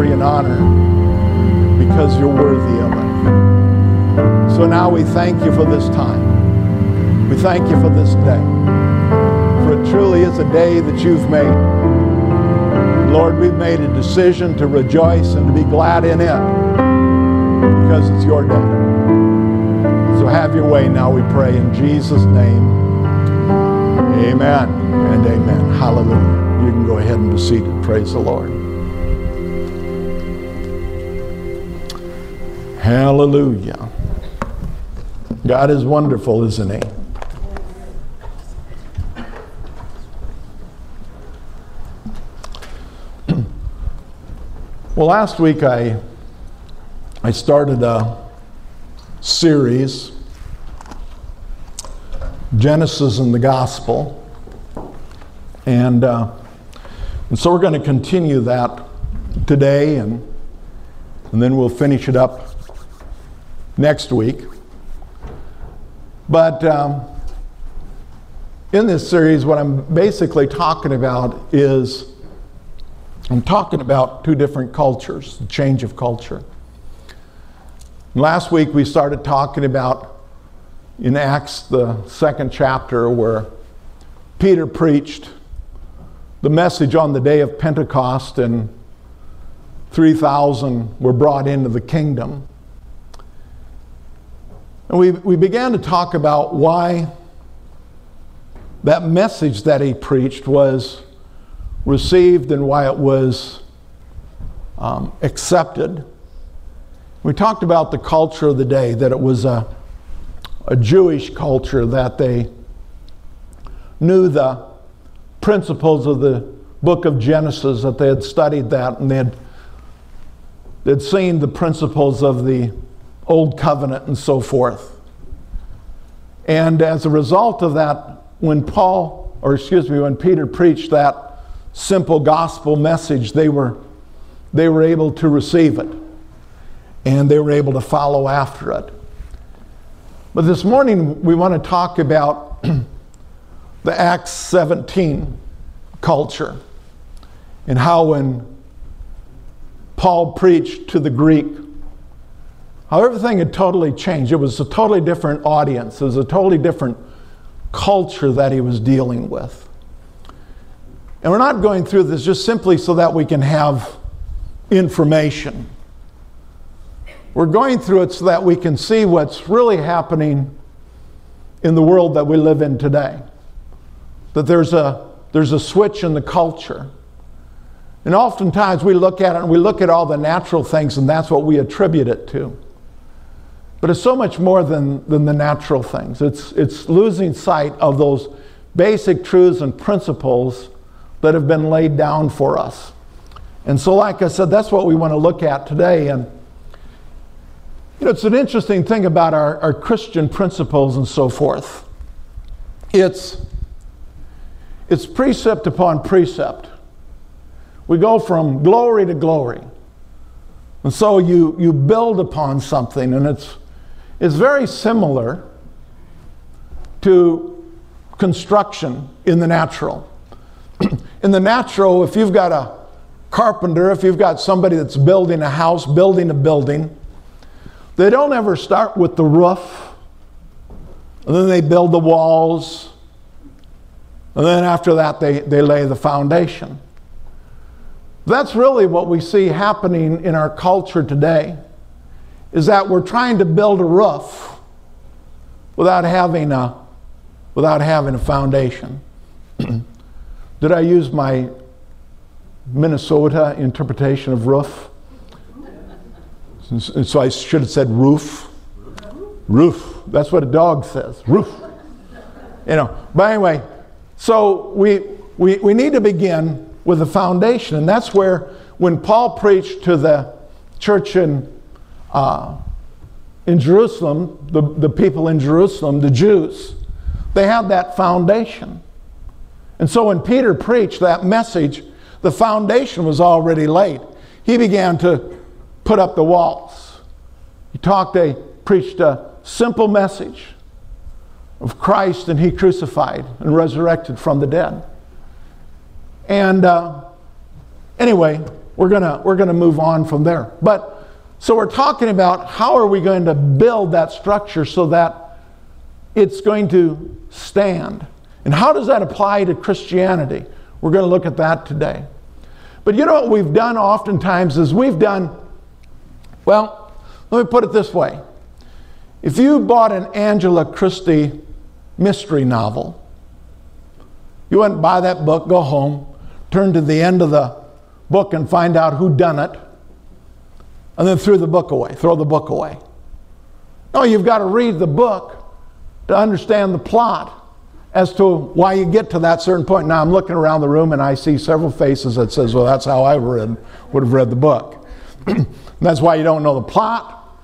and honor because you're worthy of it. So now we thank you for this time. We thank you for this day. For it truly is a day that you've made. Lord, we've made a decision to rejoice and to be glad in it because it's your day. So have your way now, we pray in Jesus' name. Amen and amen. Hallelujah. You can go ahead and be seated. Praise the Lord. Hallelujah. God is wonderful, isn't He? well, last week I, I started a series, Genesis and the Gospel. And, uh, and so we're going to continue that today, and, and then we'll finish it up next week. But um, in this series, what I'm basically talking about is I'm talking about two different cultures, the change of culture. Last week we started talking about in Acts, the second chapter, where Peter preached the message on the day of Pentecost and 3,000 were brought into the kingdom. And we, we began to talk about why that message that he preached was received and why it was um, accepted. We talked about the culture of the day, that it was a, a Jewish culture, that they knew the principles of the book of Genesis, that they had studied that, and they had, they'd seen the principles of the Old Covenant and so forth. And as a result of that, when Paul, or excuse me, when Peter preached that simple gospel message, they were, they were able to receive it and they were able to follow after it. But this morning, we want to talk about the Acts 17 culture and how when Paul preached to the Greek everything had totally changed. It was a totally different audience, it was a totally different culture that he was dealing with. And we're not going through this just simply so that we can have information. We're going through it so that we can see what's really happening in the world that we live in today. That there's a, there's a switch in the culture. And oftentimes we look at it and we look at all the natural things, and that's what we attribute it to. But it's so much more than, than the natural things. It's, it's losing sight of those basic truths and principles that have been laid down for us. And so, like I said, that's what we want to look at today. And you know, it's an interesting thing about our, our Christian principles and so forth. It's, it's precept upon precept. We go from glory to glory. And so you, you build upon something, and it's is very similar to construction in the natural. in the natural, if you've got a carpenter, if you've got somebody that's building a house, building a building, they don't ever start with the roof, and then they build the walls, and then after that, they, they lay the foundation. That's really what we see happening in our culture today is that we're trying to build a roof without having a, without having a foundation. Did I use my Minnesota interpretation of roof? So I should have said roof. Roof. That's what a dog says. Roof. You know. But anyway, so we, we, we need to begin with a foundation. And that's where, when Paul preached to the church in uh, in Jerusalem, the, the people in Jerusalem, the Jews, they had that foundation. And so when Peter preached that message, the foundation was already laid. He began to put up the walls. He talked, a, preached a simple message of Christ and He crucified and resurrected from the dead. And uh, anyway, we're gonna we're gonna move on from there. But so we're talking about how are we going to build that structure so that it's going to stand. And how does that apply to Christianity? We're going to look at that today. But you know what we've done oftentimes is we've done, well, let me put it this way. If you bought an Agatha Christie mystery novel, you went and buy that book, go home, turn to the end of the book and find out who done it, and then threw the book away, throw the book away. No, you've got to read the book to understand the plot as to why you get to that certain point. Now I'm looking around the room and I see several faces that says, "Well, that's how I read would have read the book." that's why you don't know the plot.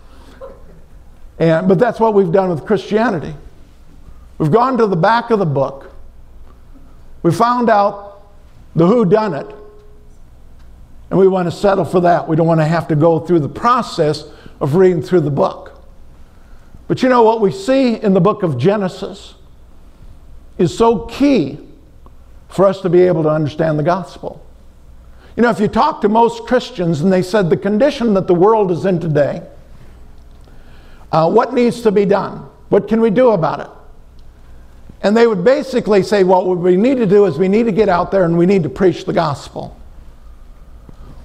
And but that's what we've done with Christianity. We've gone to the back of the book. We found out the who done it. And we want to settle for that. We don't want to have to go through the process of reading through the book. But you know what we see in the book of Genesis? is so key for us to be able to understand the gospel. You know, if you talk to most Christians and they said the condition that the world is in today, uh, what needs to be done? What can we do about it? And they would basically say, well, what we need to do is we need to get out there and we need to preach the gospel.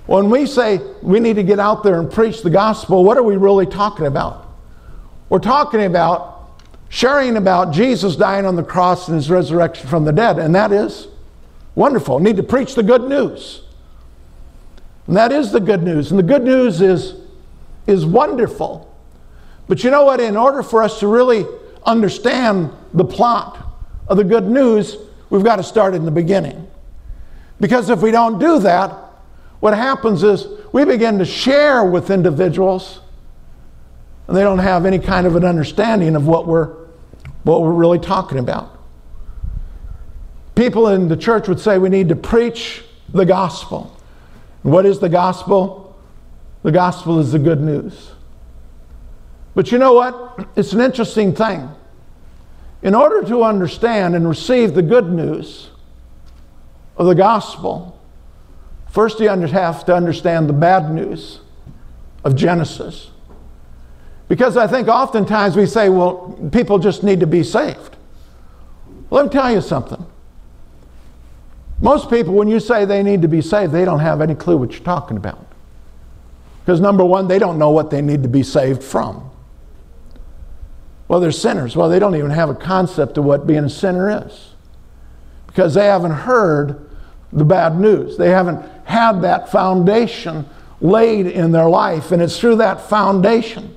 When we say we need to get out there and preach the gospel, what are we really talking about? We're talking about sharing about Jesus dying on the cross and his resurrection from the dead. And that is wonderful. Need to preach the good news. And that is the good news. And the good news is, is wonderful. But you know what? In order for us to really understand the plot of the good news, we've got to start in the beginning. Because if we don't do that, what happens is we begin to share with individuals and they don't have any kind of an understanding of what we're what we're really talking about. People in the church would say we need to preach the gospel. what is the gospel? The gospel is the good news. But you know what? It's an interesting thing. In order to understand and receive the good news of the gospel, first you have to understand the bad news of Genesis. Because I think oftentimes we say, well, people just need to be saved. Let me tell you something. Most people, when you say they need to be saved, they don't have any clue what you're talking about. Because number one, they don't know what they need to be saved from. Well, they're sinners. Well, they don't even have a concept of what being a sinner is. Because they haven't heard the bad news. They haven't had that foundation laid in their life. And it's through that foundation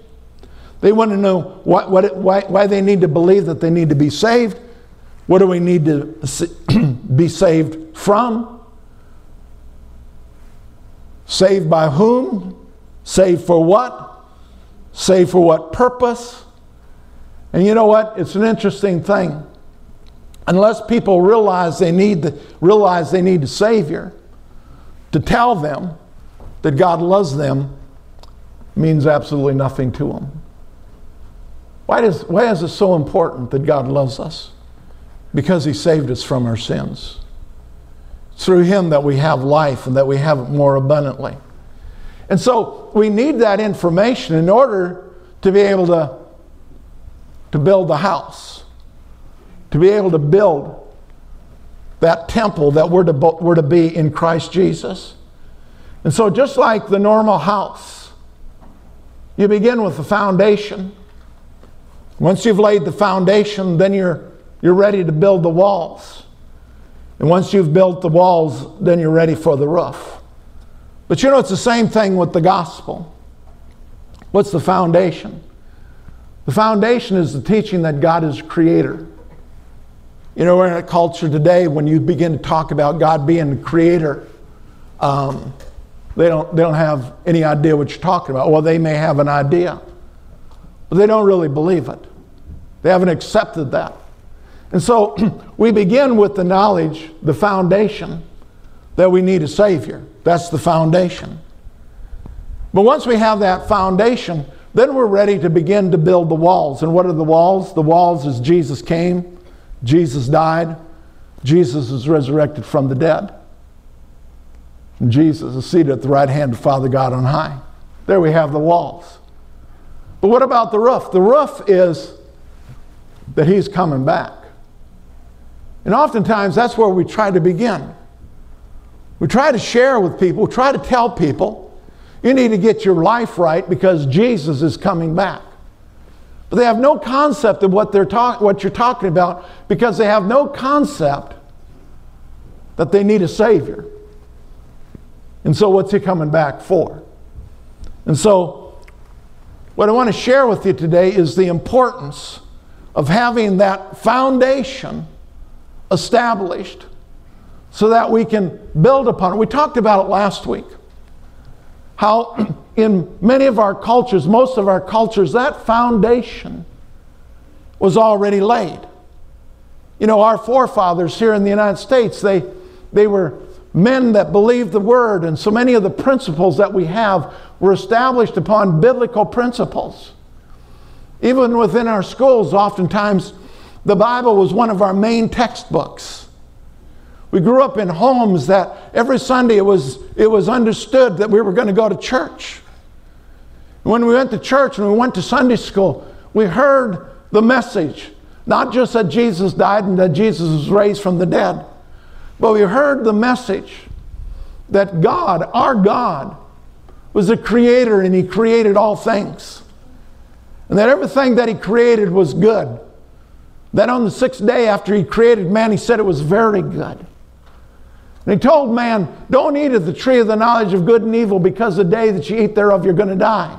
they want to know what, what it, why, why they need to believe that they need to be saved. What do we need to be saved from? Saved by whom? Saved for what? Saved for what purpose? And you know what? It's an interesting thing. Unless people realize they need the, realize they need a Savior, to tell them that God loves them means absolutely nothing to them. Why, does, why is it so important that God loves us? Because He saved us from our sins. It's through Him that we have life and that we have it more abundantly. And so we need that information in order to be able to, to build the house, to be able to build that temple that we're to, we're to be in Christ Jesus. And so, just like the normal house, you begin with the foundation. Once you've laid the foundation, then you're, you're ready to build the walls. And once you've built the walls, then you're ready for the roof. But you know, it's the same thing with the gospel. What's the foundation? The foundation is the teaching that God is creator. You know, we're in a culture today when you begin to talk about God being the creator, um, they, don't, they don't have any idea what you're talking about. Well, they may have an idea, but they don't really believe it. They haven't accepted that. And so we begin with the knowledge, the foundation, that we need a Savior. That's the foundation. But once we have that foundation, then we're ready to begin to build the walls. And what are the walls? The walls is Jesus came, Jesus died, Jesus is resurrected from the dead. And Jesus is seated at the right hand of Father God on high. There we have the walls. But what about the roof? The roof is that he's coming back. And oftentimes that's where we try to begin. We try to share with people, we try to tell people, you need to get your life right because Jesus is coming back. But they have no concept of what, they're talk- what you're talking about because they have no concept that they need a Savior. And so, what's He coming back for? And so, what I want to share with you today is the importance of having that foundation established so that we can build upon it. We talked about it last week. How in many of our cultures, most of our cultures, that foundation was already laid. You know, our forefathers here in the United States, they, they were men that believed the word, and so many of the principles that we have were established upon biblical principles. Even within our schools, oftentimes the Bible was one of our main textbooks. We grew up in homes that every Sunday it was, it was understood that we were going to go to church. When we went to church and we went to Sunday school, we heard the message, not just that Jesus died and that Jesus was raised from the dead, but we heard the message that God, our God, was a creator and He created all things. And that everything that He created was good. That on the sixth day after He created man, He said it was very good. And he told man, Don't eat of the tree of the knowledge of good and evil, because the day that you eat thereof, you're going to die.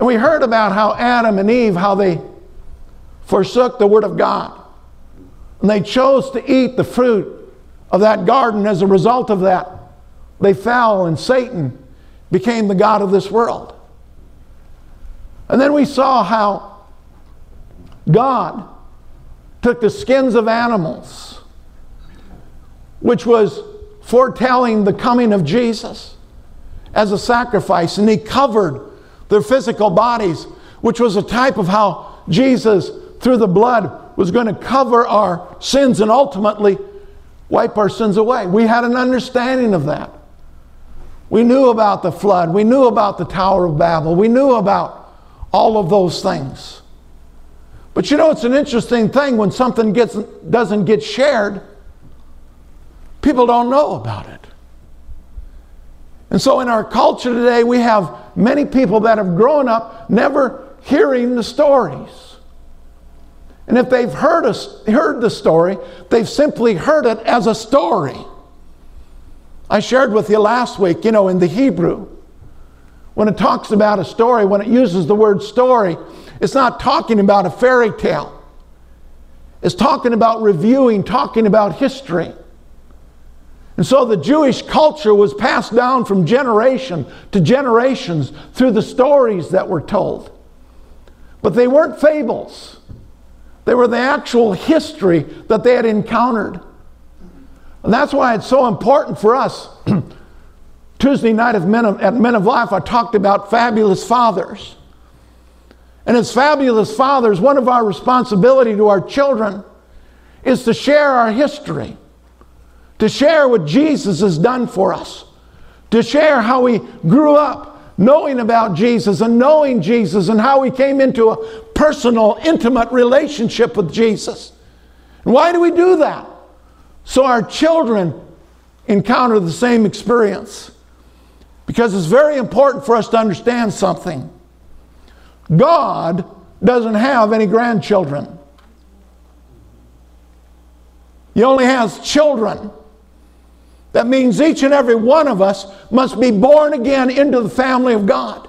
And we heard about how Adam and Eve, how they forsook the word of God. And they chose to eat the fruit of that garden. As a result of that, they fell, and Satan became the God of this world. And then we saw how God took the skins of animals which was foretelling the coming of Jesus as a sacrifice. And he covered their physical bodies, which was a type of how Jesus, through the blood, was going to cover our sins and ultimately wipe our sins away. We had an understanding of that. We knew about the flood. We knew about the Tower of Babel. We knew about all of those things. But you know, it's an interesting thing when something gets, doesn't get shared People don't know about it. And so in our culture today, we have many people that have grown up never hearing the stories. And if they've heard, us, heard the story, they've simply heard it as a story. I shared with you last week, you know, in the Hebrew, when it talks about a story, when it uses the word story, it's not talking about a fairy tale. It's talking about reviewing, talking about history. And so the Jewish culture was passed down from generation to generations through the stories that were told. But they weren't fables, they were the actual history that they had encountered. And that's why it's so important for us. Tuesday night at Men, of, at Men of Life, I talked about fabulous fathers. And as fabulous fathers, one of our responsibility to our children is to share our history to share what Jesus has done for us, to share how we grew up knowing about Jesus and knowing Jesus and how we came into a personal, intimate relationship with Jesus. And why do we do that? So our children encounter the same experience. Because it's very important for us to understand something. God doesn't have any grandchildren. He only has children. That means each and every one of us must be born again into the family of God.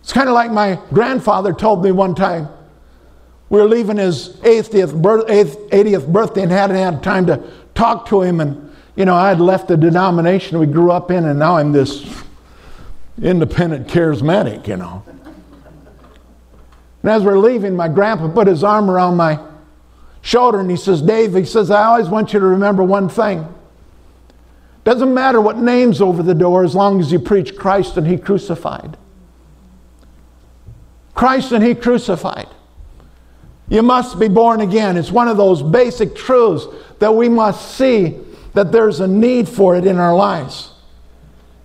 It's kind of like my grandfather told me one time. We were leaving his 80th, 80th birthday and hadn't had time to talk to him. And, you know, I had left the denomination we grew up in, and now I'm this independent charismatic, you know. And as we're leaving, my grandpa put his arm around my shoulder and he says, Dave, he says, I always want you to remember one thing. Doesn't matter what name's over the door as long as you preach Christ and He crucified. Christ and He crucified. You must be born again. It's one of those basic truths that we must see that there's a need for it in our lives.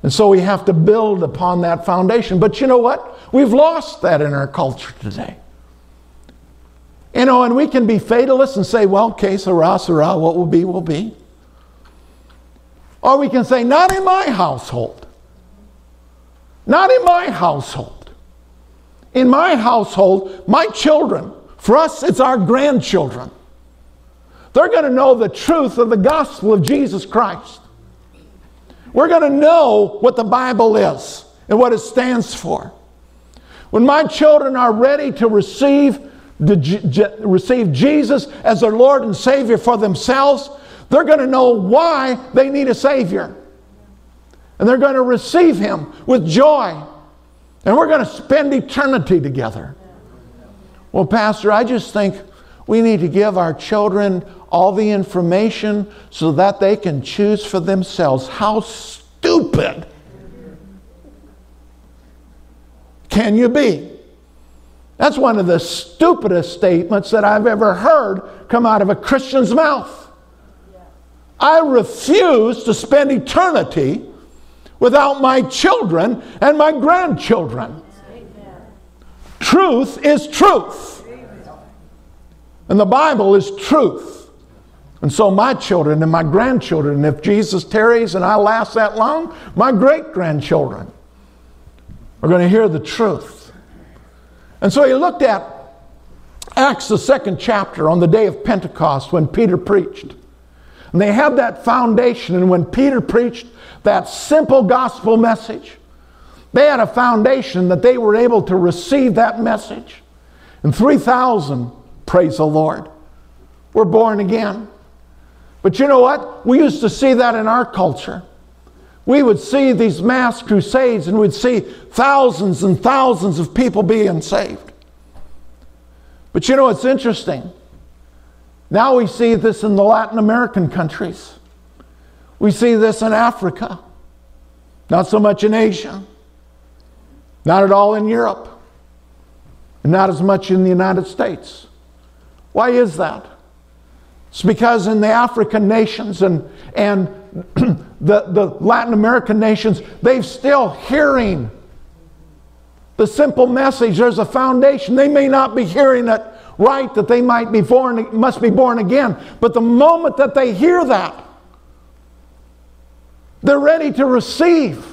And so we have to build upon that foundation. But you know what? We've lost that in our culture today. You know, and we can be fatalists and say, well, okay, sera, sera, what will be, will be. Or we can say, not in my household. Not in my household. In my household, my children, for us, it's our grandchildren. They're going to know the truth of the gospel of Jesus Christ. We're going to know what the Bible is and what it stands for. When my children are ready to receive, receive Jesus as their Lord and Savior for themselves, they're going to know why they need a Savior. And they're going to receive Him with joy. And we're going to spend eternity together. Well, Pastor, I just think we need to give our children all the information so that they can choose for themselves. How stupid can you be? That's one of the stupidest statements that I've ever heard come out of a Christian's mouth. I refuse to spend eternity without my children and my grandchildren. Amen. Truth is truth. And the Bible is truth. And so my children and my grandchildren, if Jesus tarries and I last that long, my great grandchildren are going to hear the truth. And so he looked at Acts, the second chapter, on the day of Pentecost when Peter preached. And they had that foundation. And when Peter preached that simple gospel message, they had a foundation that they were able to receive that message. And 3,000, praise the Lord, were born again. But you know what? We used to see that in our culture. We would see these mass crusades and we'd see thousands and thousands of people being saved. But you know what's interesting? Now we see this in the Latin American countries. We see this in Africa. Not so much in Asia. Not at all in Europe. And not as much in the United States. Why is that? It's because in the African nations and, and the, the Latin American nations, they're still hearing the simple message. There's a foundation. They may not be hearing it right that they might be born, must be born again. But the moment that they hear that, they're ready to receive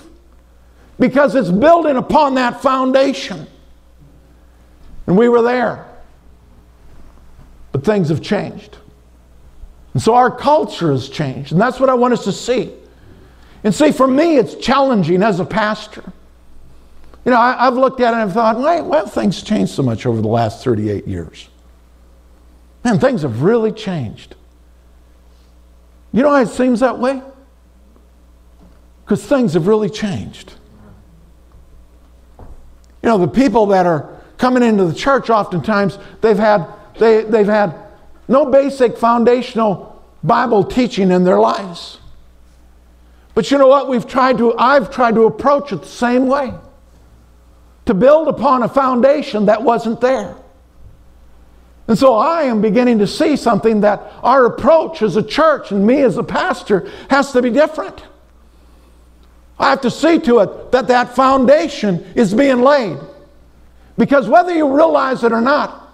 because it's building upon that foundation. And we were there. But things have changed. And so our culture has changed. And that's what I want us to see. And see, for me, it's challenging as a pastor. You know, I, have looked at it and I've thought, why, why have things changed so much over the last 38 years? Man, things have really changed. You know why it seems that way? Because things have really changed. You know, the people that are coming into the church oftentimes, they've had, they, they've had no basic foundational Bible teaching in their lives. But you know what? We've tried to, I've tried to approach it the same way. To build upon a foundation that wasn't there. And so I am beginning to see something that our approach as a church and me as a pastor has to be different. I have to see to it that that foundation is being laid. Because whether you realize it or not,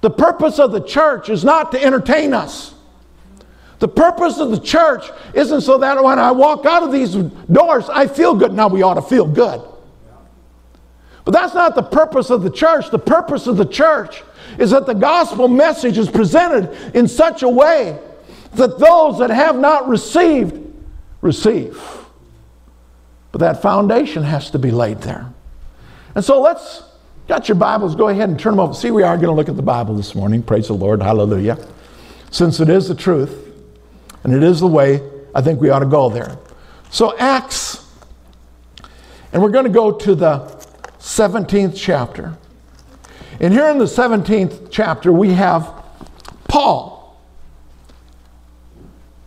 the purpose of the church is not to entertain us. The purpose of the church isn't so that when I walk out of these doors, I feel good. Now we ought to feel good. But that's not the purpose of the church. The purpose of the church is that the gospel message is presented in such a way that those that have not received receive. But that foundation has to be laid there. And so let's, got your Bibles, go ahead and turn them over. See, we are going to look at the Bible this morning. Praise the Lord. Hallelujah. Since it is the truth and it is the way, I think we ought to go there. So, Acts, and we're going to go to the 17th chapter. And here in the 17th chapter, we have Paul.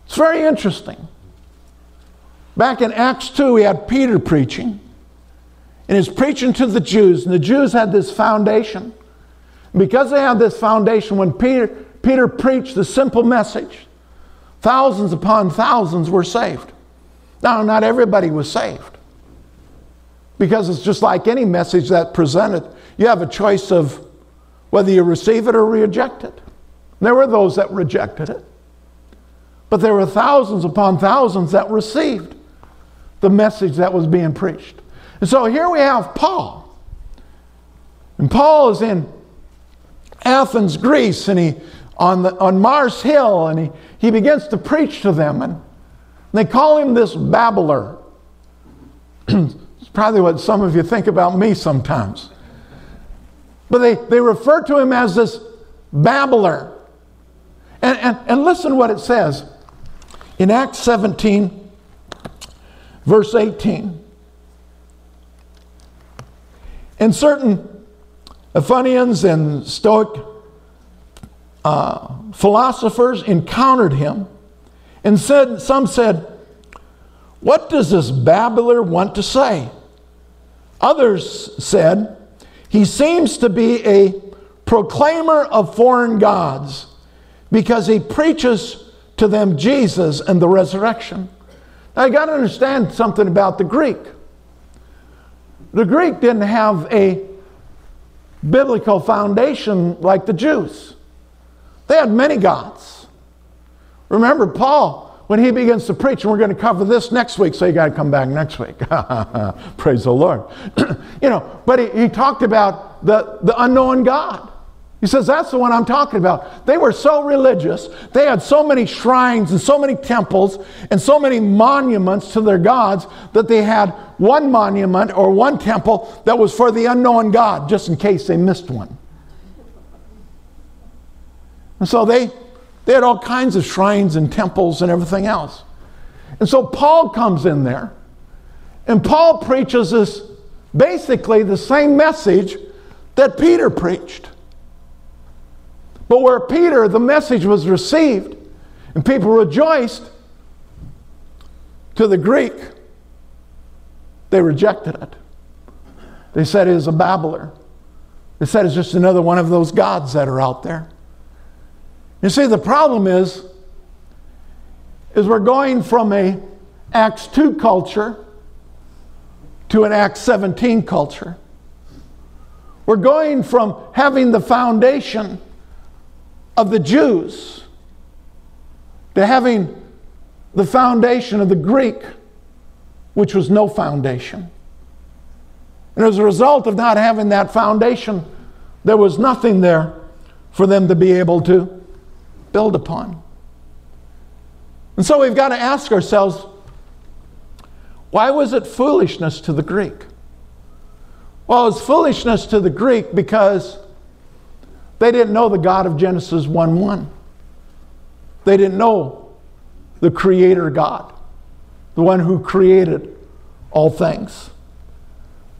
It's very interesting. Back in Acts 2, we had Peter preaching. And he's preaching to the Jews. And the Jews had this foundation. Because they had this foundation, when Peter, Peter preached the simple message, thousands upon thousands were saved. Now, not everybody was saved because it's just like any message that presented. You have a choice of whether you receive it or reject it. And There were those that rejected it, but there were thousands upon thousands that received the message that was being preached. And so here we have Paul. And Paul is in Athens, Greece, and he on, the, on Mars Hill, and he, he begins to preach to them. And they call him this babbler. probably what some of you think about me sometimes. But they, they refer to him as this babbler. And, and, and listen what it says in Acts 17, verse 18. And certain Athenians and Stoic uh, philosophers encountered him and said, some said, What does this babbler want to say? Others said, He seems to be a proclaimer of foreign gods because he preaches to them Jesus and the resurrection. Now, you got to understand something about the Greek. The Greek didn't have a biblical foundation like the Jews. They had many gods. Remember, Paul, when he begins to preach, and we're going to cover this next week, so you got to come back next week. Praise the Lord. you know, but he, he talked about the, the unknown God. He says, That's the one I'm talking about. They were so religious. They had so many shrines and so many temples and so many monuments to their gods that they had one monument or one temple that was for the unknown God, just in case they missed one. And so they, they had all kinds of shrines and temples and everything else. And so Paul comes in there, and Paul preaches this basically the same message that Peter preached. But where Peter, the message was received and people rejoiced, to the Greek, they rejected it. They said it is a babbler. They said it's just another one of those gods that are out there. You see, the problem is, is we're going from a Acts 2 culture to an Acts 17 culture. We're going from having the foundation of the Jews to having the foundation of the Greek, which was no foundation. And as a result of not having that foundation, there was nothing there for them to be able to build upon. And so we've got to ask ourselves why was it foolishness to the Greek? Well, it's foolishness to the Greek because they didn't know the God of Genesis 1 1. They didn't know the Creator God, the one who created all things.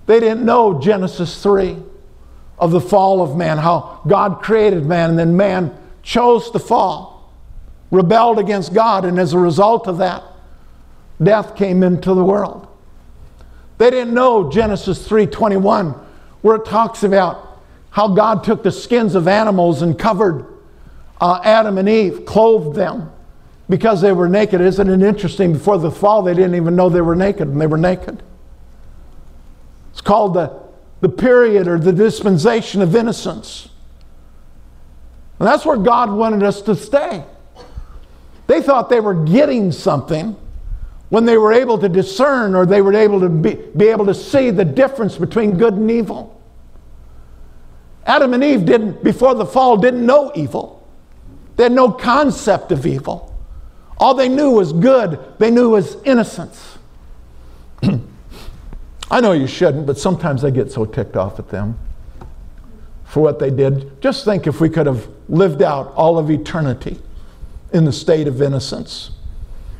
They didn't know Genesis 3 of the fall of man, how God created man and then man chose to fall, rebelled against God, and as a result of that, death came into the world. They didn't know Genesis 3:21 where it talks about how God took the skins of animals and covered uh, Adam and Eve, clothed them because they were naked. Isn't it interesting? Before the fall, they didn't even know they were naked, and they were naked. It's called the, the period or the dispensation of innocence. And that's where God wanted us to stay. They thought they were getting something when they were able to discern or they were able to be, be able to see the difference between good and evil. Adam and Eve didn't, before the fall, didn't know evil. They had no concept of evil. All they knew was good, they knew was innocence. I know you shouldn't, but sometimes I get so ticked off at them for what they did. Just think if we could have lived out all of eternity in the state of innocence,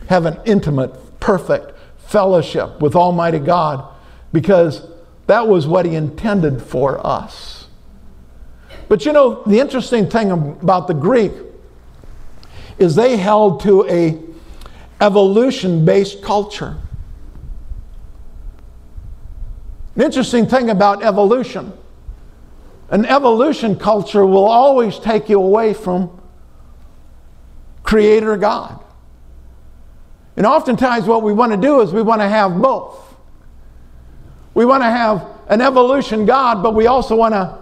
have an intimate, perfect fellowship with Almighty God, because that was what He intended for us. But you know, the interesting thing about the Greek is they held to a evolution-based culture. An interesting thing about evolution. An evolution culture will always take you away from Creator God. And oftentimes, what we want to do is we want to have both. We want to have an evolution God, but we also want to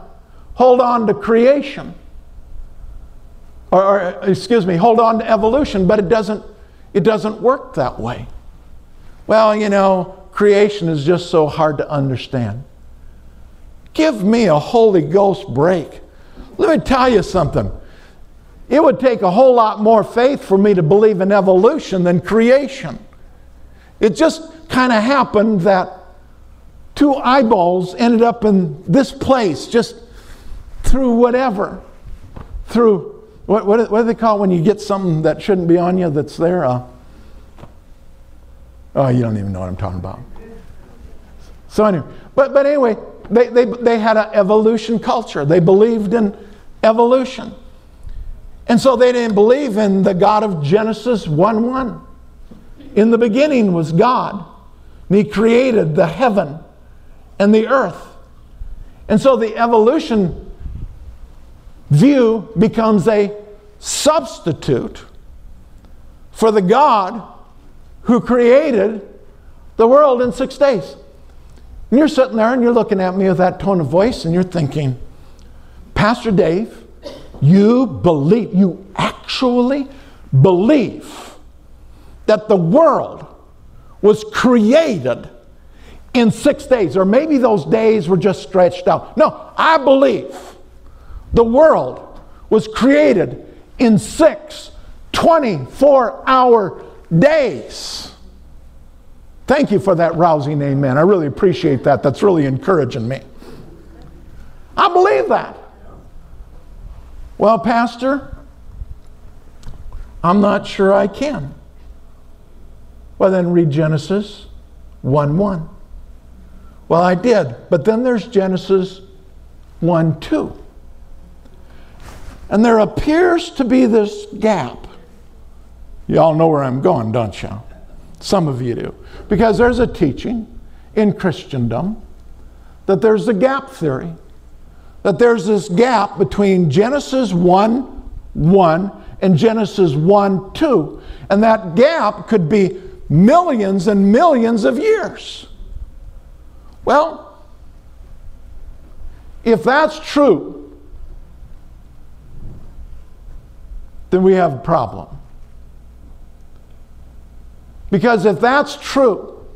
hold on to creation. Or, or, excuse me, hold on to evolution, but it doesn't, it doesn't work that way. Well, you know, creation is just so hard to understand. Give me a Holy Ghost break. Let me tell you something. It would take a whole lot more faith for me to believe in evolution than creation. It just kind of happened that two eyeballs ended up in this place just through whatever. Through, what, what, what do they call when you get something that shouldn't be on you that's there? Uh, oh, you don't even know what I'm talking about. So, anyway, but, but anyway, they, they, they had an evolution culture. They believed in evolution. And so they didn't believe in the God of Genesis 1 1. In the beginning was God, and He created the heaven and the earth. And so the evolution view becomes a substitute for the God who created the world in six days. And you're sitting there and you're looking at me with that tone of voice and you're thinking, Pastor Dave, you believe, you actually believe that the world was created in six days, or maybe those days were just stretched out. No, I believe the world was created in six 24 hour days. Thank you for that rousing amen. I really appreciate that. That's really encouraging me. I believe that. Well, Pastor, I'm not sure I can. Well, then read Genesis 1 1. Well, I did, but then there's Genesis 1 2. And there appears to be this gap. You all know where I'm going, don't you? Some of you do. Because there's a teaching in Christendom that there's a gap theory that there's this gap between Genesis 1 1 and Genesis 1 2. And that gap could be millions and millions of years. Well, if that's true, then we have a problem. Because if that's true,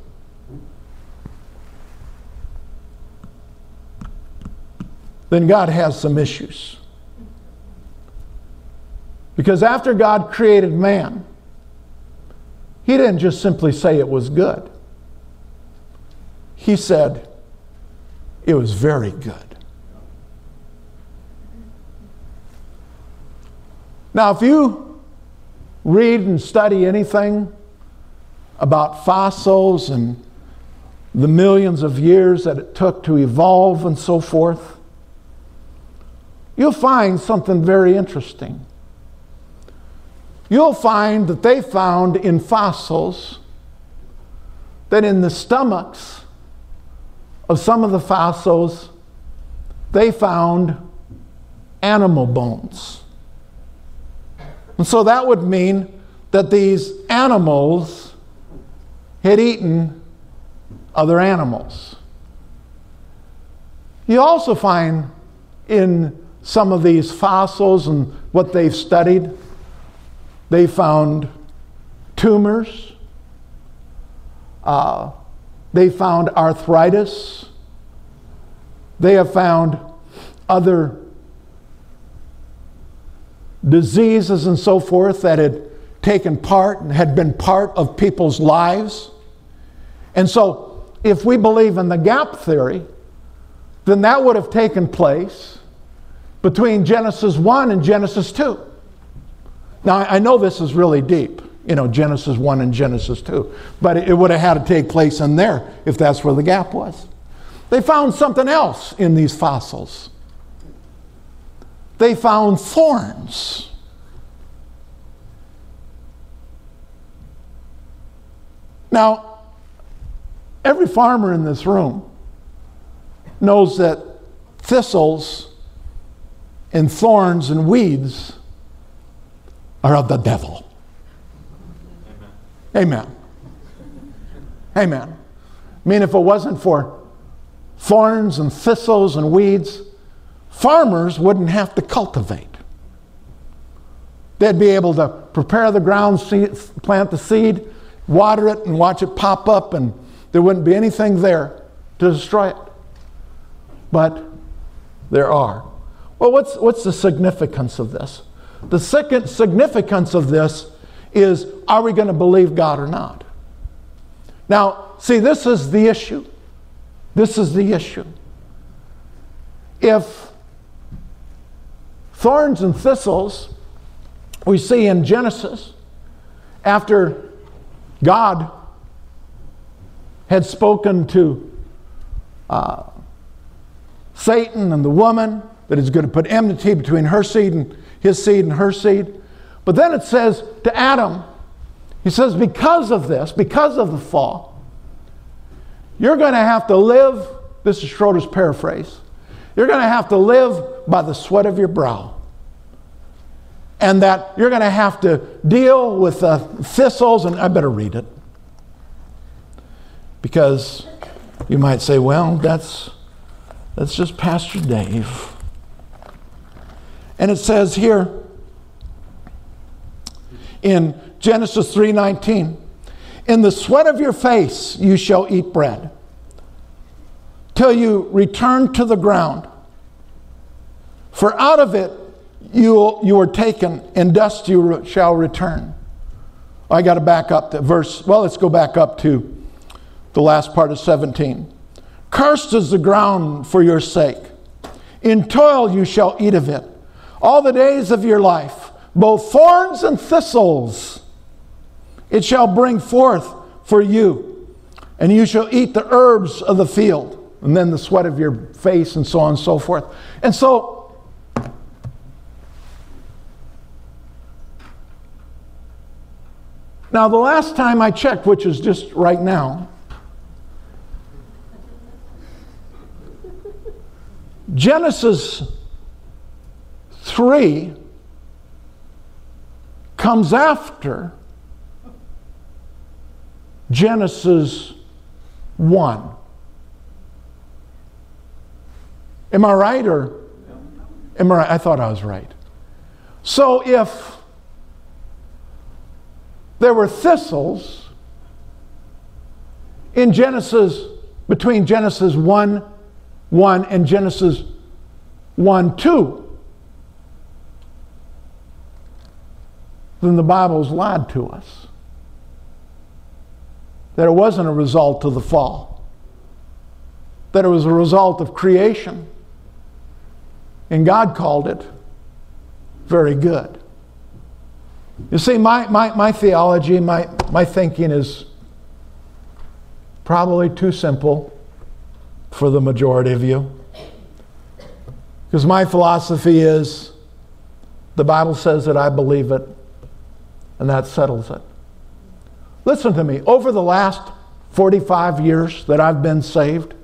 then God has some issues. Because after God created man, he didn't just simply say it was good. He said it was very good. Now, if you read and study anything about fossils and the millions of years that it took to evolve and so forth, you'll find something very interesting. You'll find that they found in fossils that in the stomachs of some of the fossils, they found animal bones. And so that would mean that these animals had eaten other animals. You also find in some of these fossils and what they've studied, they found tumors, uh, they found arthritis, they have found other diseases and so forth that had taken part and had been part of people's lives. And so, if we believe in the gap theory, then that would have taken place between Genesis 1 and Genesis 2. Now, I know this is really deep, you know, Genesis 1 and Genesis 2, but it would have had to take place in there if that's where the gap was. They found something else in these fossils. They found thorns. Now, every farmer in this room knows that thistles and thorns and weeds are of the devil. Amen. Amen. Amen. I mean, if it wasn't for thorns and thistles and weeds, farmers wouldn't have to cultivate. They'd be able to prepare the ground, plant the seed, water it, and watch it pop up, and there wouldn't be anything there to destroy it. But there are. Well, what's, what's the significance of this? The second significance of this is are we going to believe God or not? Now, see, this is the issue. This is the issue. If thorns and thistles we see in Genesis, after God had spoken to uh, Satan and the woman that is going to put enmity between her seed and his seed and her seed. But then it says to Adam, he says, because of this, because of the fall, you're going to have to live, this is Schroeder's paraphrase, you're going to have to live by the sweat of your brow. And that you're going to have to deal with the thistles, and I better read it. Because you might say, well, that's, that's just Pastor Dave. And it says here in Genesis 3:19, "In the sweat of your face you shall eat bread till you return to the ground. For out of it you, you are taken, and dust you shall return." I got to back up to verse, well, let's go back up to the last part of 17. Cursed is the ground for your sake. In toil you shall eat of it all the days of your life, both thorns and thistles it shall bring forth for you, and you shall eat the herbs of the field, and then the sweat of your face, and so on and so forth. And so, now the last time I checked, which is just right now, Genesis 3 comes after Genesis 1. Am I right or am I right? I thought I was right. So if there were thistles in Genesis, between Genesis 1 1 and Genesis 1 2, then the Bible's lied to us. That it wasn't a result of the fall, that it was a result of creation. And God called it very good. You see, my, my, my theology, my, my thinking is probably too simple for the majority of you. Because my philosophy is the Bible says that I believe it, and that settles it. Listen to me. Over the last 45 years that I've been saved,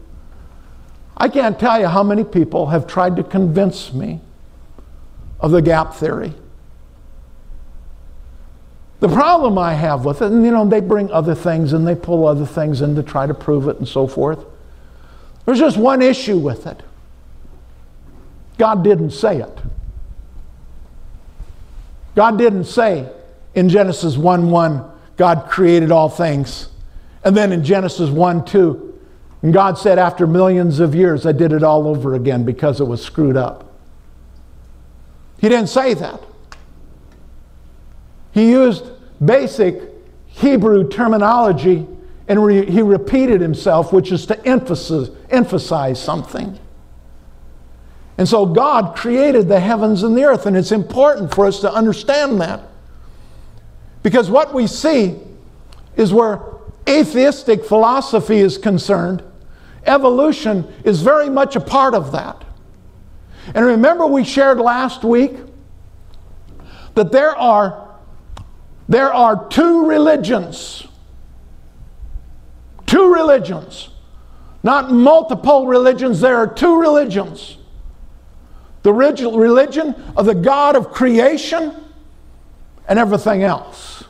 I can't tell you how many people have tried to convince me of the gap theory. The problem I have with it, and you know, they bring other things and they pull other things in to try to prove it and so forth. There's just one issue with it God didn't say it. God didn't say, in Genesis 1 1, God created all things. And then in Genesis 1 2, and God said, after millions of years, I did it all over again because it was screwed up. He didn't say that. He used basic Hebrew terminology and re- he repeated himself, which is to emphasize, emphasize something. And so God created the heavens and the earth, and it's important for us to understand that. Because what we see is where atheistic philosophy is concerned, evolution is very much a part of that. And remember, we shared last week that there are, there are two religions. Two religions. Not multiple religions, there are two religions. The religion of the God of creation and everything else.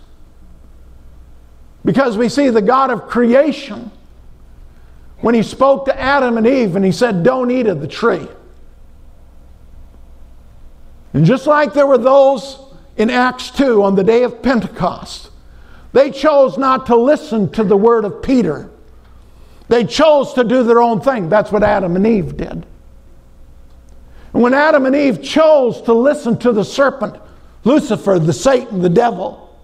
Because we see the God of creation when he spoke to Adam and Eve and he said, Don't eat of the tree. And just like there were those in Acts 2 on the day of Pentecost, they chose not to listen to the word of Peter. They chose to do their own thing. That's what Adam and Eve did. And when Adam and Eve chose to listen to the serpent, Lucifer, the Satan, the devil,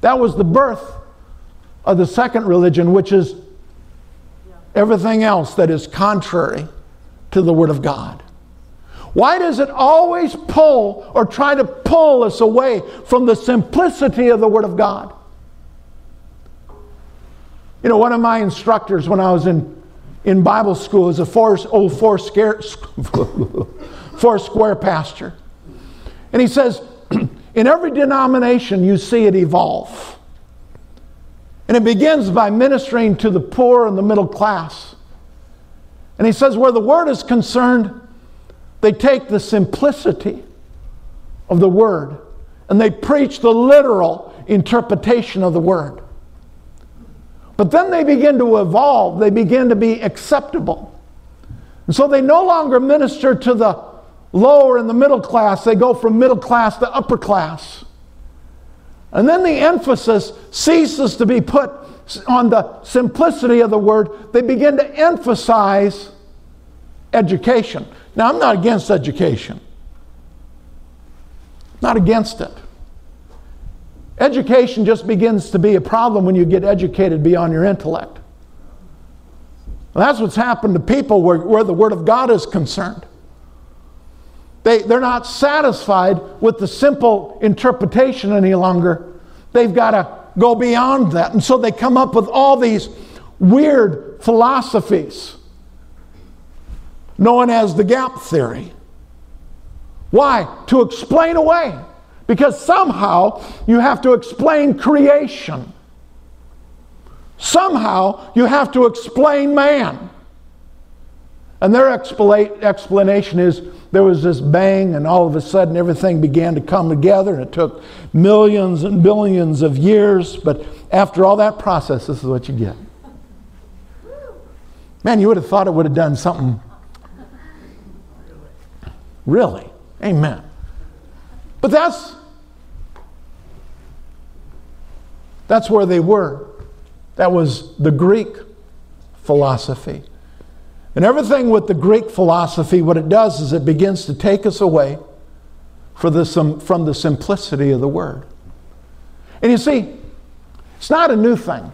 that was the birth of the second religion, which is everything else that is contrary to the Word of God. Why does it always pull or try to pull us away from the simplicity of the Word of God? You know, one of my instructors when I was in, in Bible school is a four, old four, scare, four square pastor. And he says, in every denomination, you see it evolve. And it begins by ministering to the poor and the middle class. And he says, where the word is concerned, they take the simplicity of the word and they preach the literal interpretation of the word. But then they begin to evolve, they begin to be acceptable. And so they no longer minister to the lower and the middle class, they go from middle class to upper class. And then the emphasis ceases to be put on the simplicity of the word, they begin to emphasize education. Now, I'm not against education, not against it. Education just begins to be a problem when you get educated beyond your intellect. That's what's happened to people where, where the Word of God is concerned. They, they're not satisfied with the simple interpretation any longer. They've got to go beyond that. And so they come up with all these weird philosophies known as the gap theory. Why? To explain away. Because somehow you have to explain creation. Somehow you have to explain man. And their explanation is there was this bang, and all of a sudden everything began to come together, and it took millions and billions of years. But after all that process, this is what you get. Man, you would have thought it would have done something Really? Amen. But that's that's where they were. That was the Greek philosophy. And everything with the Greek philosophy, what it does is it begins to take us away the, from the simplicity of the word. And you see, it's not a new thing.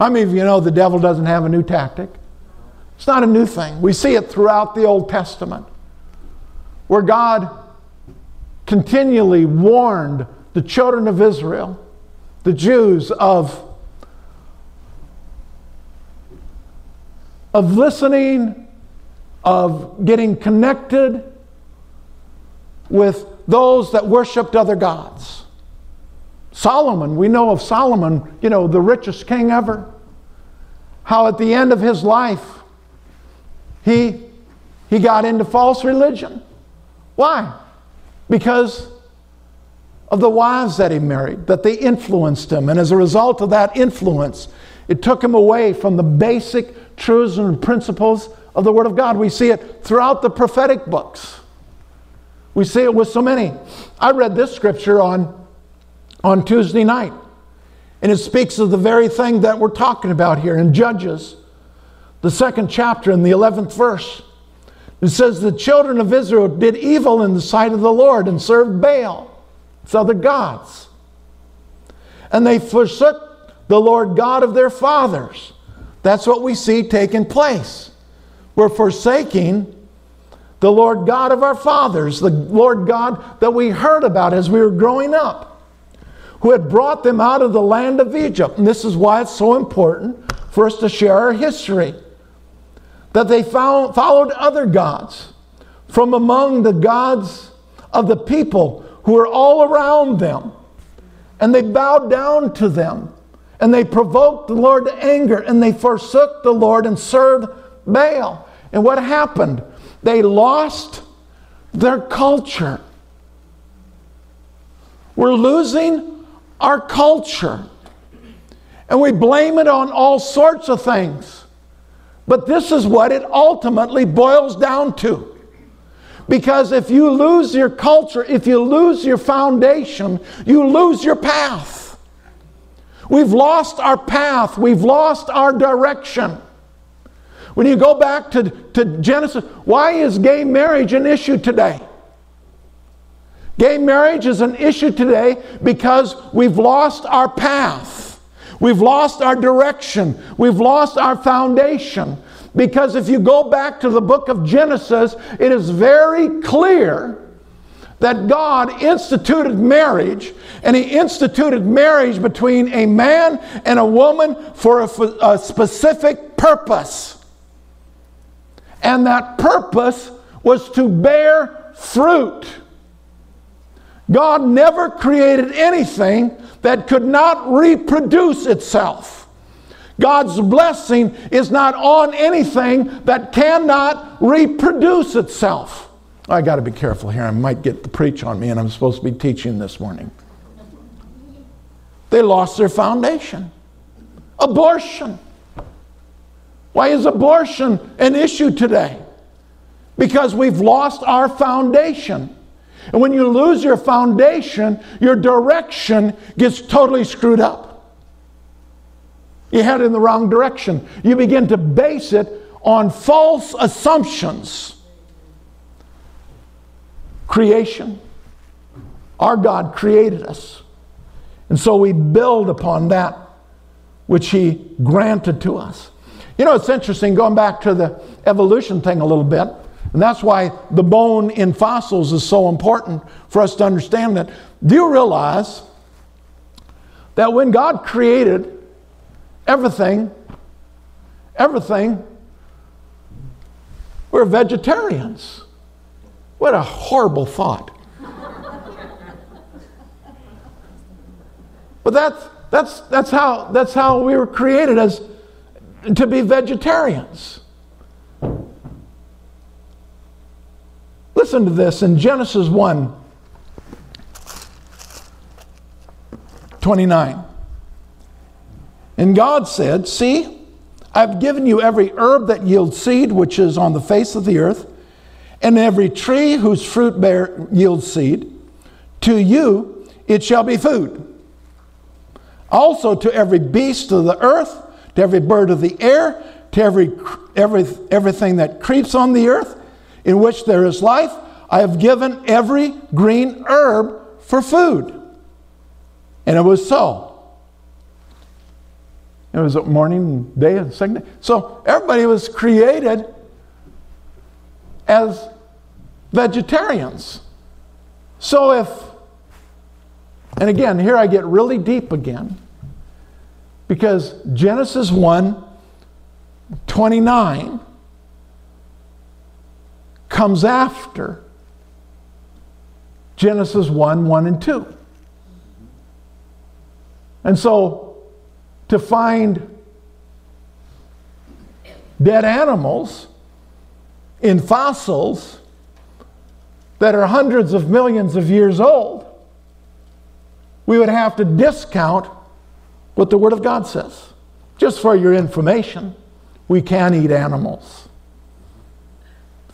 Many of you know the devil doesn't have a new tactic? It's not a new thing. We see it throughout the Old Testament where God continually warned the children of Israel, the Jews, of, of listening, of getting connected with those that worshiped other gods. Solomon, we know of Solomon, you know, the richest king ever. How at the end of his life, he, he got into false religion. Why? Because of the wives that he married, that they influenced him. And as a result of that influence, it took him away from the basic truths and principles of the Word of God. We see it throughout the prophetic books. We see it with so many. I read this scripture on, on Tuesday night, and it speaks of the very thing that we're talking about here in Judges, the second chapter, in the 11th verse. It says the children of Israel did evil in the sight of the Lord and served Baal, it's other gods. And they forsook the Lord God of their fathers. That's what we see taking place. We're forsaking the Lord God of our fathers, the Lord God that we heard about as we were growing up, who had brought them out of the land of Egypt. And this is why it's so important for us to share our history that they found, followed other gods from among the gods of the people who were all around them. And they bowed down to them. And they provoked the Lord to anger. And they forsook the Lord and served Baal. And what happened? They lost their culture. We're losing our culture. And we blame it on all sorts of things. But this is what it ultimately boils down to. Because if you lose your culture, if you lose your foundation, you lose your path. We've lost our path, we've lost our direction. When you go back to, to Genesis, why is gay marriage an issue today? Gay marriage is an issue today because we've lost our path. We've lost our direction. We've lost our foundation. Because if you go back to the book of Genesis, it is very clear that God instituted marriage, and He instituted marriage between a man and a woman for a, a specific purpose. And that purpose was to bear fruit. God never created anything that could not reproduce itself. God's blessing is not on anything that cannot reproduce itself. I got to be careful here. I might get the preach on me, and I'm supposed to be teaching this morning. They lost their foundation. Abortion. Why is abortion an issue today? Because we've lost our foundation. And when you lose your foundation, your direction gets totally screwed up. You head in the wrong direction. You begin to base it on false assumptions. Creation. Our God created us. And so we build upon that which He granted to us. You know, it's interesting going back to the evolution thing a little bit. And that's why the bone in fossils is so important for us to understand that. Do you realize that when God created everything, everything, we're vegetarians? What a horrible thought. but that's, that's, that's, how, that's how we were created as to be vegetarians. Listen to this in Genesis 1 29. And God said, See, I've given you every herb that yields seed, which is on the face of the earth, and every tree whose fruit bear yields seed. To you it shall be food. Also to every beast of the earth, to every bird of the air, to every, every, everything that creeps on the earth, in which there is life, I have given every green herb for food. And it was so. It was a morning, day, and second day. So everybody was created as vegetarians. So if, and again, here I get really deep again, because Genesis 1 29 comes after Genesis 1 1 and 2. And so to find dead animals in fossils that are hundreds of millions of years old, we would have to discount what the Word of God says. Just for your information, we can eat animals.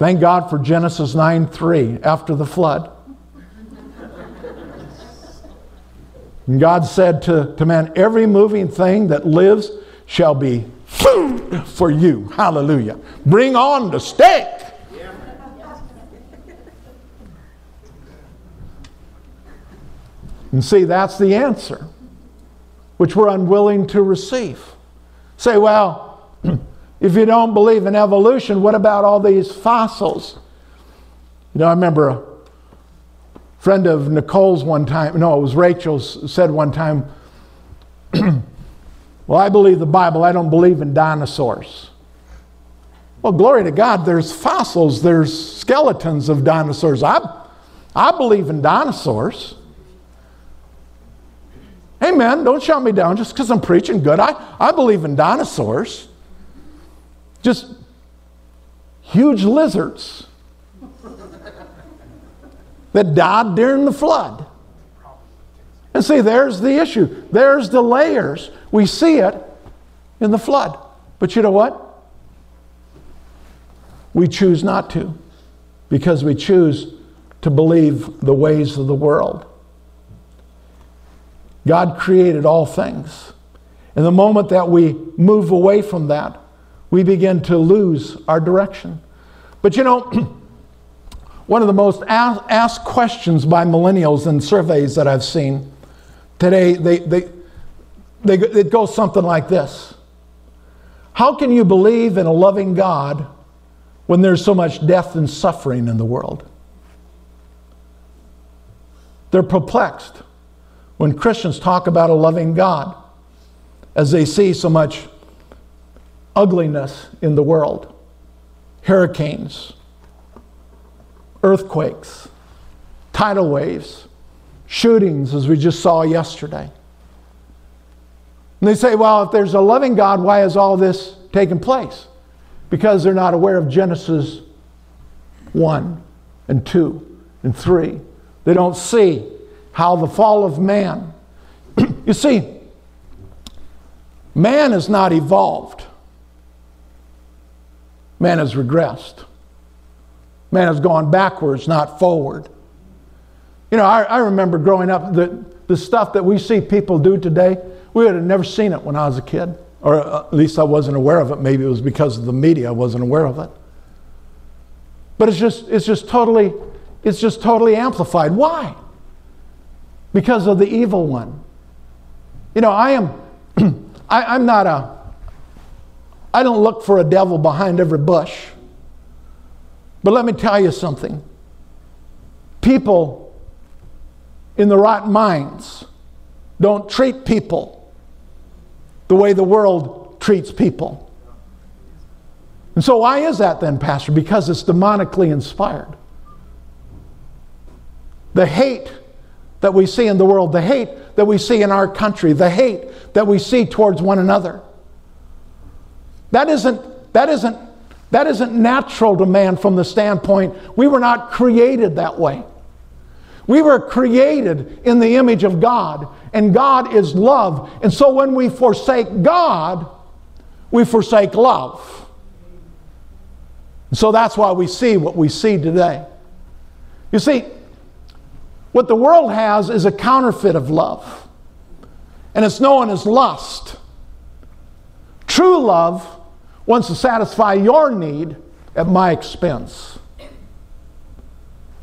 Thank God for Genesis 9 3 after the flood. And God said to, to man, every moving thing that lives shall be food for you. Hallelujah. Bring on the steak. And see, that's the answer, which we're unwilling to receive. Say, well, If you don't believe in evolution, what about all these fossils? You know, I remember a friend of Nicole's one time, no, it was Rachel's, said one time, Well, I believe the Bible, I don't believe in dinosaurs. Well, glory to God, there's fossils, there's skeletons of dinosaurs. I, I believe in dinosaurs. Amen. Don't shut me down just because I'm preaching good. I, I believe in dinosaurs just huge lizards that died during the flood. And see, there's the issue. There's the layers. We see it in the flood. But you know what? We choose not to because we choose to believe the ways of the world. God created all things. And the moment that we move away from that, we begin to lose our direction. But you know, one of the most asked questions by millennials in surveys that I've seen today, they, they, they, it goes something like this How can you believe in a loving God when there's so much death and suffering in the world? They're perplexed when Christians talk about a loving God as they see so much ugliness in the world hurricanes, earthquakes, tidal waves, shootings, as we just saw yesterday. And they say, well, if there's a loving God, why has all this taken place? Because they're not aware of Genesis 1 and 2 and 3. They don't see how the fall of man. you see, man has not evolved, man has regressed. Man has gone backwards, not forward. You know, I, I remember growing up, the, the stuff that we see people do today, we would have never seen it when I was a kid. Or uh, at least I wasn't aware of it. Maybe it was because of the media I wasn't aware of it. But it's just, it's just totally, it's just totally amplified. Why? Because of the evil one. You know, I am, I, I'm not a, I don't look for a devil behind every bush. But let me tell you something. People in the right minds don't treat people the way the world treats people. And so, why is that then, Pastor? Because it's demonically inspired. The hate that we see in the world, the hate that we see in our country, the hate that we see towards one another, that isn't, that isn't that isn't natural to man from the standpoint we were not created that way. We were created in the image of God, and God is love. And so when we forsake God, we forsake love. And so that's why we see what we see today. You see, what the world has is a counterfeit of love, and it's known as lust. True love wants to satisfy your need at my expense.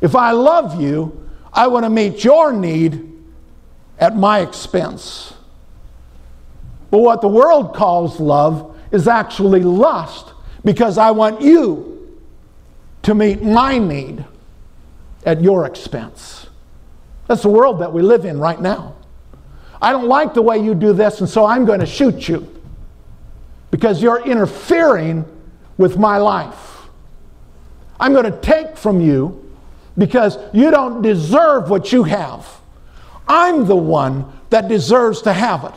If I love you, I want to meet your need at my expense. But what the world calls love is actually lust because I want you to meet my need at your expense. That's the world that we live in right now. I don't like the way you do this, and so I'm going to shoot you because you're interfering with my life. I'm going to take from you because you don't deserve what you have. I'm the one that deserves to have it.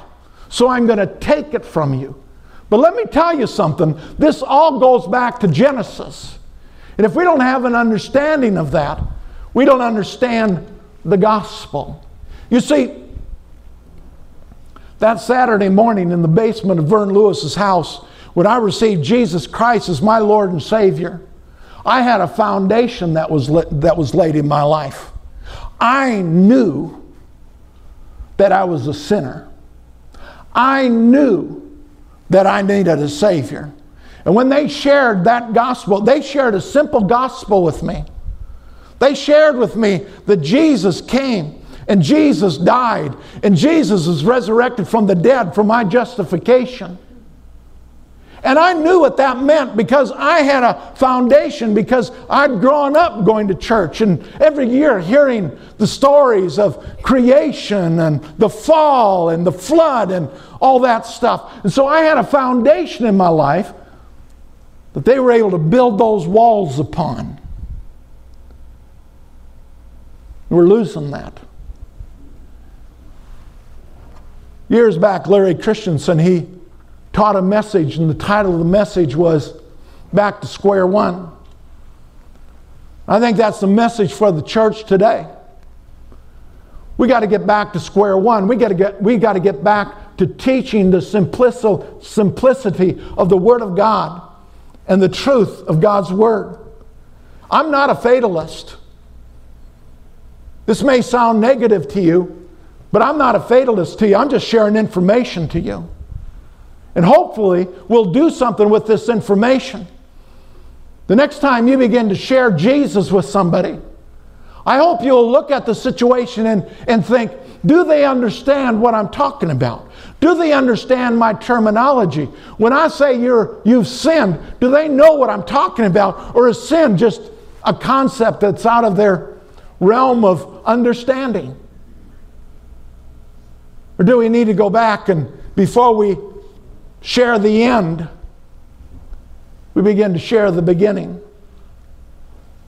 So I'm going to take it from you. But let me tell you something this all goes back to Genesis. And if we don't have an understanding of that, we don't understand the gospel. You see, that Saturday morning in the basement of Vern Lewis's house, when I received Jesus Christ as my Lord and Savior, I had a foundation that was, that was laid in my life. I knew that I was a sinner. I knew that I needed a Savior. And when they shared that gospel, they shared a simple gospel with me. They shared with me that Jesus came and Jesus died, and Jesus is resurrected from the dead for my justification. And I knew what that meant because I had a foundation, because I'd grown up going to church and every year hearing the stories of creation and the fall and the flood and all that stuff. And so I had a foundation in my life that they were able to build those walls upon. We're losing that. Years back, Larry Christenson, he taught a message, and the title of the message was Back to Square One. I think that's the message for the church today. We got to get back to square one. We got to get, we got to get back to teaching the simplicity of the Word of God and the truth of God's Word. I'm not a fatalist. This may sound negative to you, but I'm not a fatalist to you. I'm just sharing information to you. And hopefully, we'll do something with this information. The next time you begin to share Jesus with somebody, I hope you'll look at the situation and, and think, do they understand what I'm talking about? Do they understand my terminology? When I say you're, you've sinned, do they know what I'm talking about? Or is sin just a concept that's out of their realm of understanding? Or do we need to go back and before we share the end, we begin to share the beginning?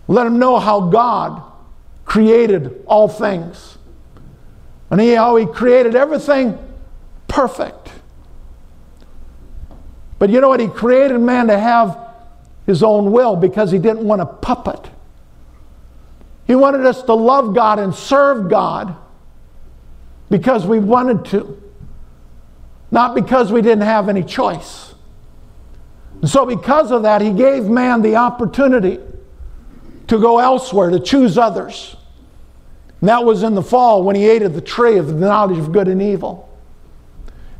Let them know how God created all things. And he, how he created everything perfect. But you know what? He created man to have his own will because he didn't want a puppet. He wanted us to love God and serve God because we wanted to, not because we didn't have any choice. And so, because of that, he gave man the opportunity to go elsewhere, to choose others. And that was in the fall when he ate of the tree of the knowledge of good and evil.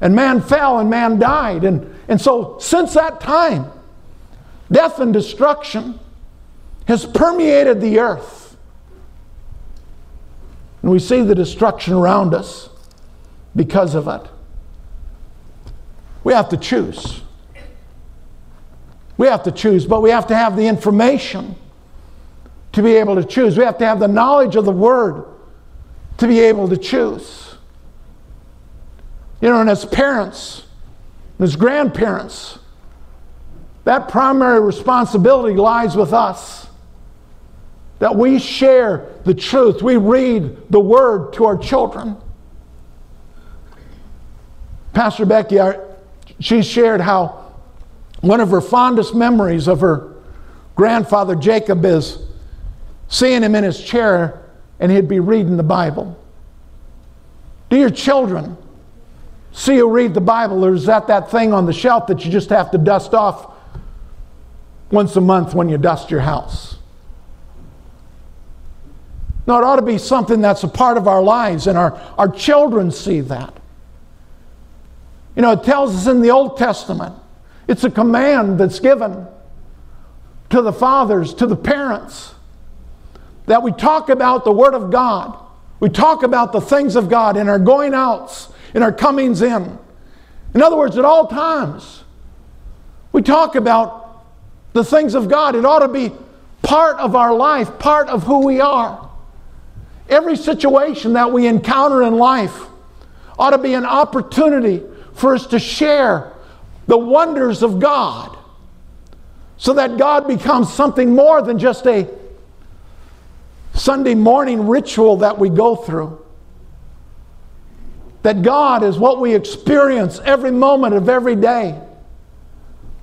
And man fell and man died. And, and so, since that time, death and destruction has permeated the earth. And we see the destruction around us because of it. We have to choose. We have to choose, but we have to have the information to be able to choose. We have to have the knowledge of the Word to be able to choose. You know, and as parents, as grandparents, that primary responsibility lies with us. That we share the truth, we read the Word to our children. Pastor Becky, she shared how one of her fondest memories of her grandfather Jacob is seeing him in his chair and he'd be reading the Bible. Do your children see you read the Bible, or is that that thing on the shelf that you just have to dust off once a month when you dust your house? No, it ought to be something that's a part of our lives, and our, our children see that. You know, it tells us in the Old Testament, it's a command that's given to the fathers, to the parents that we talk about the Word of God. We talk about the things of God in our going outs, in our comings in. In other words, at all times, we talk about the things of God. It ought to be part of our life, part of who we are. Every situation that we encounter in life ought to be an opportunity for us to share the wonders of God so that God becomes something more than just a Sunday morning ritual that we go through. That God is what we experience every moment of every day.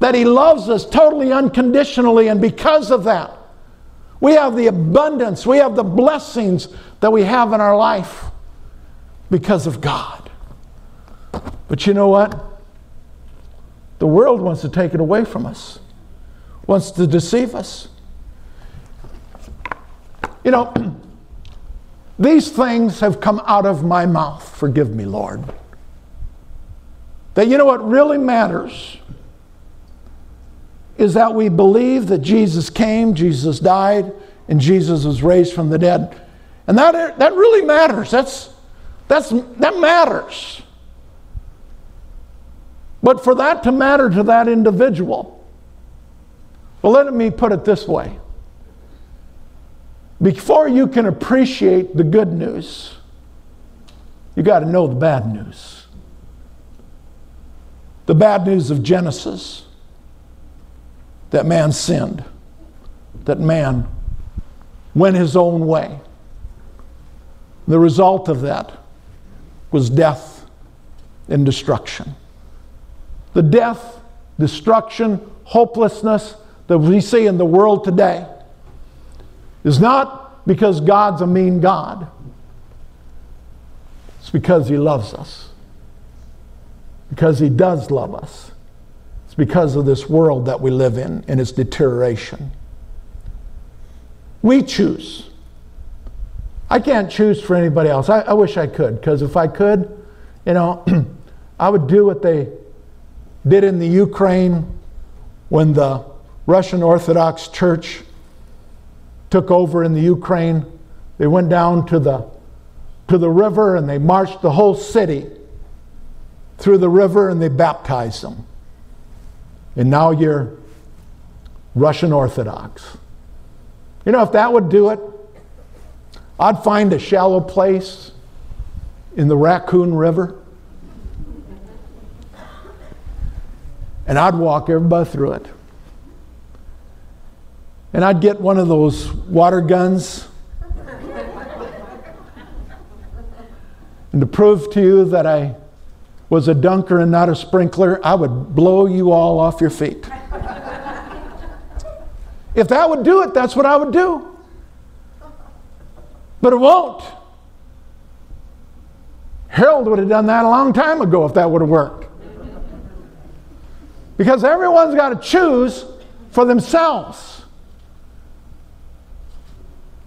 That He loves us totally unconditionally, and because of that, we have the abundance, we have the blessings that we have in our life because of God. But you know what? The world wants to take it away from us, wants to deceive us. You know, these things have come out of my mouth. Forgive me, Lord. That you know what really matters is that we believe that Jesus came, Jesus died, and Jesus was raised from the dead. And that, that really matters. That's, that's, that matters. But for that to matter to that individual, well, let me put it this way before you can appreciate the good news, you got to know the bad news. The bad news of Genesis that man sinned, that man went his own way. The result of that was death and destruction. The death, destruction, hopelessness that we see in the world today is not because God's a mean God. It's because He loves us. Because He does love us. It's because of this world that we live in and its deterioration. We choose. I can't choose for anybody else. I, I wish I could, because if I could, you know, I would do what they did in the Ukraine when the Russian Orthodox Church took over in the Ukraine. They went down to the, to the river and they marched the whole city through the river and they baptized them. And now you're Russian Orthodox. You know, if that would do it, I'd find a shallow place in the Raccoon River and I'd walk everybody through it. And I'd get one of those water guns. and to prove to you that I was a dunker and not a sprinkler, I would blow you all off your feet. if that would do it, that's what I would do. But it won't. Harold would have done that a long time ago if that would have worked. Because everyone's got to choose for themselves.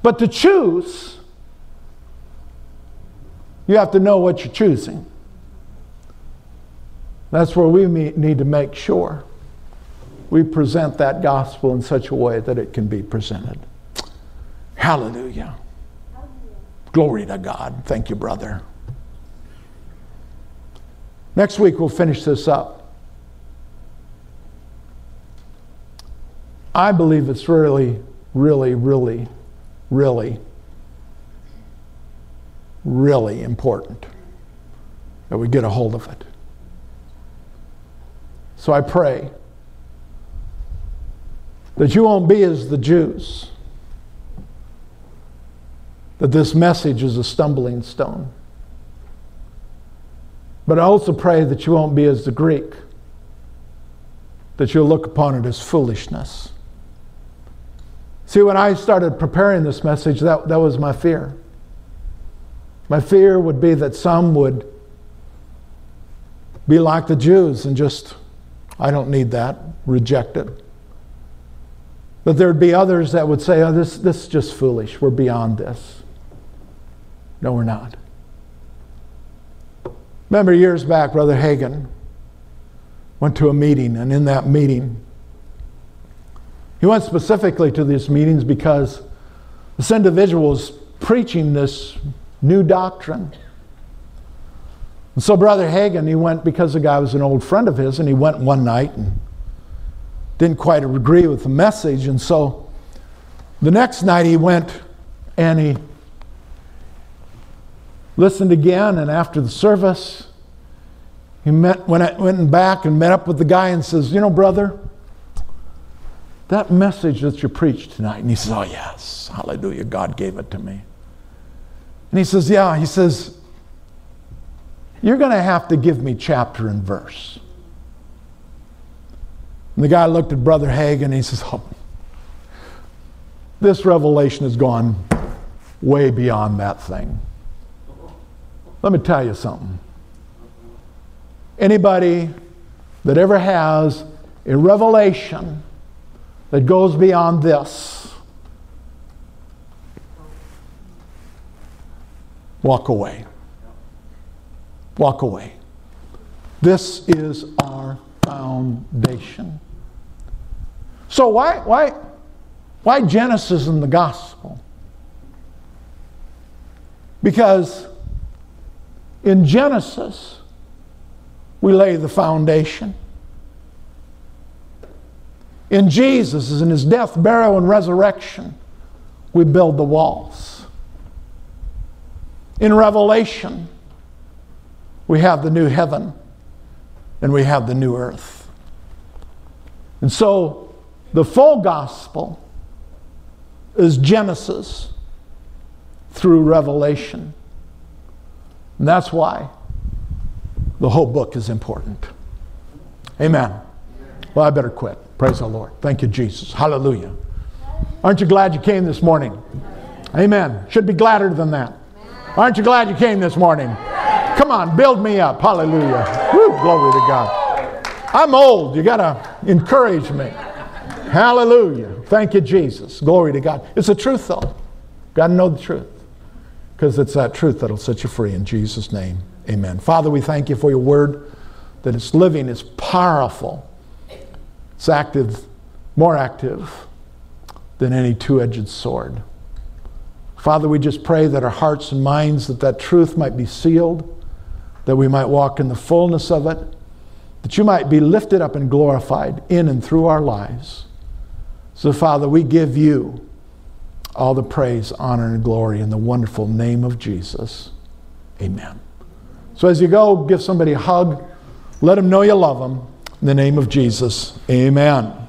But to choose, you have to know what you're choosing. That's where we need to make sure we present that gospel in such a way that it can be presented. Hallelujah. Glory to God. Thank you, brother. Next week, we'll finish this up. I believe it's really, really, really, really, really important that we get a hold of it. So I pray that you won't be as the Jews, that this message is a stumbling stone. But I also pray that you won't be as the Greek, that you'll look upon it as foolishness. See, when I started preparing this message, that, that was my fear. My fear would be that some would be like the Jews and just, I don't need that, reject it. But there'd be others that would say, oh, this, this is just foolish. We're beyond this. No, we're not. Remember years back, Brother Hagin went to a meeting, and in that meeting, he went specifically to these meetings because this individual was preaching this new doctrine. And so, Brother Hagin, he went because the guy was an old friend of his, and he went one night and didn't quite agree with the message. And so, the next night he went and he listened again, and after the service, he met, went, went back and met up with the guy and says, You know, brother, that message that you preached tonight. And he says, Oh, yes, hallelujah, God gave it to me. And he says, Yeah, he says, You're going to have to give me chapter and verse. And the guy looked at Brother Hagin and he says, Oh, this revelation has gone way beyond that thing. Let me tell you something. Anybody that ever has a revelation that goes beyond this. Walk away. Walk away. This is our foundation. So why why why Genesis and the gospel? Because in Genesis we lay the foundation in Jesus, in his death, burial, and resurrection, we build the walls. In Revelation, we have the new heaven and we have the new earth. And so the full gospel is Genesis through Revelation. And that's why the whole book is important. Amen. Well, I better quit. Praise the Lord. Thank you, Jesus. Hallelujah. Aren't you glad you came this morning? Amen. Should be gladder than that. Aren't you glad you came this morning? Come on, build me up. Hallelujah. Woo, glory to God. I'm old. You got to encourage me. Hallelujah. Thank you, Jesus. Glory to God. It's the truth, though. Got to know the truth. Because it's that truth that'll set you free in Jesus' name. Amen. Father, we thank you for your word, that it's living, it's powerful, it's active, more active than any two edged sword. Father, we just pray that our hearts and minds, that that truth might be sealed, that we might walk in the fullness of it, that you might be lifted up and glorified in and through our lives. So, Father, we give you all the praise, honor, and glory in the wonderful name of Jesus. Amen. So, as you go, give somebody a hug, let them know you love them. In the name of Jesus, amen.